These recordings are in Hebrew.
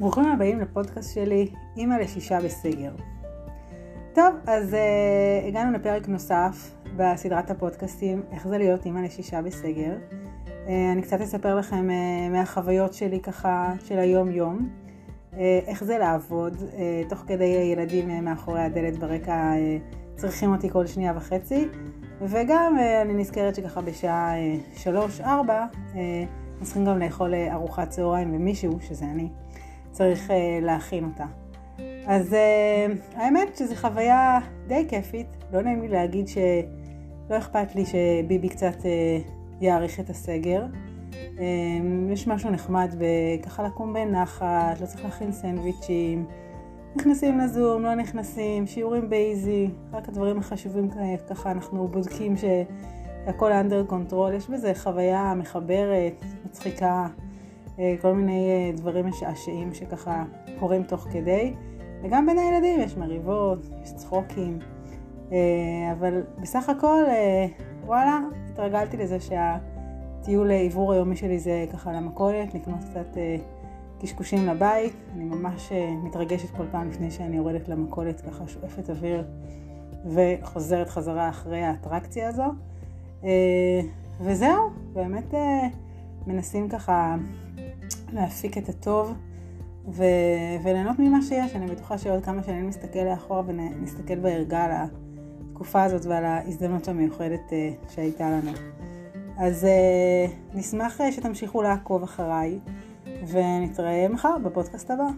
ברוכים הבאים לפודקאסט שלי, אימא לשישה בסגר. טוב, אז uh, הגענו לפרק נוסף בסדרת הפודקאסטים, איך זה להיות אימא לשישה בסגר. Uh, אני קצת אספר לכם uh, מהחוויות שלי ככה, של היום-יום, uh, איך זה לעבוד, uh, תוך כדי ילדים uh, מאחורי הדלת ברקע uh, צריכים אותי כל שנייה וחצי, וגם uh, אני נזכרת שככה בשעה שלוש-ארבע, uh, צריכים גם לאכול uh, ארוחת צהריים ומישהו, שזה אני. צריך uh, להכין אותה. אז uh, האמת שזו חוויה די כיפית, לא נעים לי להגיד שלא אכפת לי שביבי קצת uh, יאריך את הסגר. יש משהו נחמד בככה לקום בנחת, לא צריך להכין סנדוויצ'ים, נכנסים לזום, לא נכנסים, שיעורים באיזי, רק הדברים החשובים ככה אנחנו בודקים שהכל under control, יש בזה חוויה מחברת, מצחיקה. אה, כל מיני אה, דברים משעשעים שככה קורים תוך כדי, וגם בין הילדים יש מריבות, יש צחוקים, אה, אבל בסך הכל, וואלה, התרגלתי לזה שהטיול עיבור היומי שלי זה ככה למכולת, לקנות קצת קשקושים לבית, אני ממש מתרגשת כל פעם לפני שאני יורדת למכולת, ככה שואפת אוויר וחוזרת חזרה אחרי האטרקציה הזו. וזהו, באמת מנסים ככה להפיק את הטוב ו... וליהנות ממה שיש. אני בטוחה שעוד כמה שנים נסתכל לאחור ונסתכל בערגה על התקופה הזאת ועל ההזדמנות המיוחדת אה, שהייתה לנו. אז אה, נשמח אה, שתמשיכו לעקוב אחריי, ונתראה מחר בפודקאסט הבא.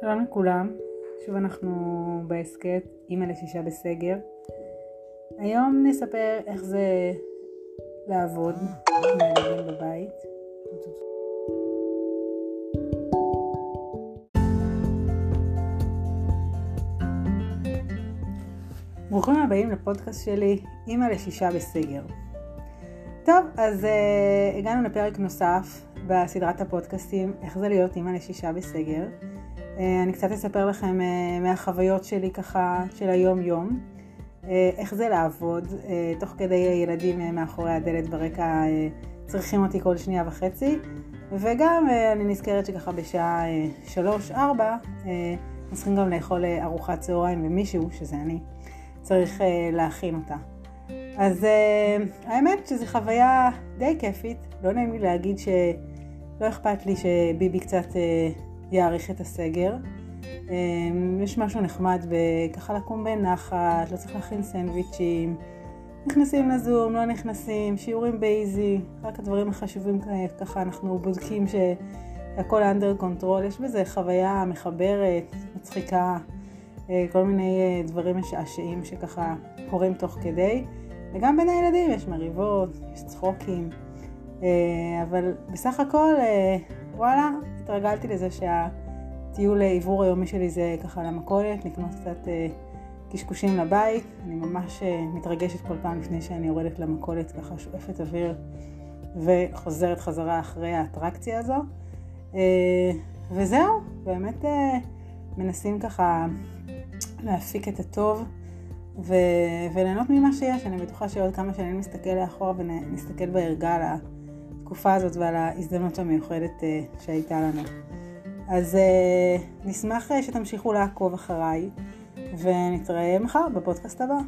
שלום לכולם, שוב אנחנו בהסכת אימא לשישה בסגר. היום נספר איך זה לעבוד עם הילדים בבית. ברוכים הבאים לפודקאסט שלי, אימא לשישה בסגר. טוב, אז uh, הגענו לפרק נוסף בסדרת הפודקאסטים, איך זה להיות אימא לשישה בסגר. אה, אני קצת אספר לכם אה, מהחוויות שלי ככה, של היום-יום, אה, איך זה לעבוד, תוך כדי ילדים מאחורי הדלת ברקע צריכים אותי כל שנייה וחצי, וגם אני נזכרת שככה בשעה שלוש-ארבע צריכים גם לאכול ארוחת צהריים ומישהו, שזה אני, צריך להכין אותה. אז האמת שזו חוויה די כיפית, לא נעים לי להגיד שלא אכפת לי שביבי קצת יאריך את הסגר. אמ, יש משהו נחמד בככה לקום בנחת, לא צריך להכין סנדוויצ'ים, נכנסים לזום, לא נכנסים, שיעורים ב easy, רק הדברים החשובים ככה אנחנו בודקים שהכל under control, יש בזה חוויה מחברת, מצחיקה, אה, כל מיני אה, דברים משעשעים שככה קורים תוך כדי, וגם בין הילדים יש מריבות, יש צחוקים, אה, אבל בסך הכל, וואלה, התרגלתי לזה שהטיול עיבור היומי שלי זה ככה למכולת, לקנות קצת אה, קשקושים לבית. אני ממש אה, מתרגשת כל פעם לפני שאני יורדת למכולת, ככה שואפת אוויר וחוזרת חזרה אחרי האטרקציה הזו. אה, וזהו, באמת מנסים ככה להפיק את הטוב ו... וליהנות ממה שיש. אני בטוחה שעוד כמה שנים נסתכל לאחור ונסתכל בערגה על התקופה הזאת ועל ההזדמנות המיוחדת אה, שהייתה לנו. אז אה, נשמח אה, שתמשיכו לעקוב אחריי, ונתראה מחר בפודקאסט הבא.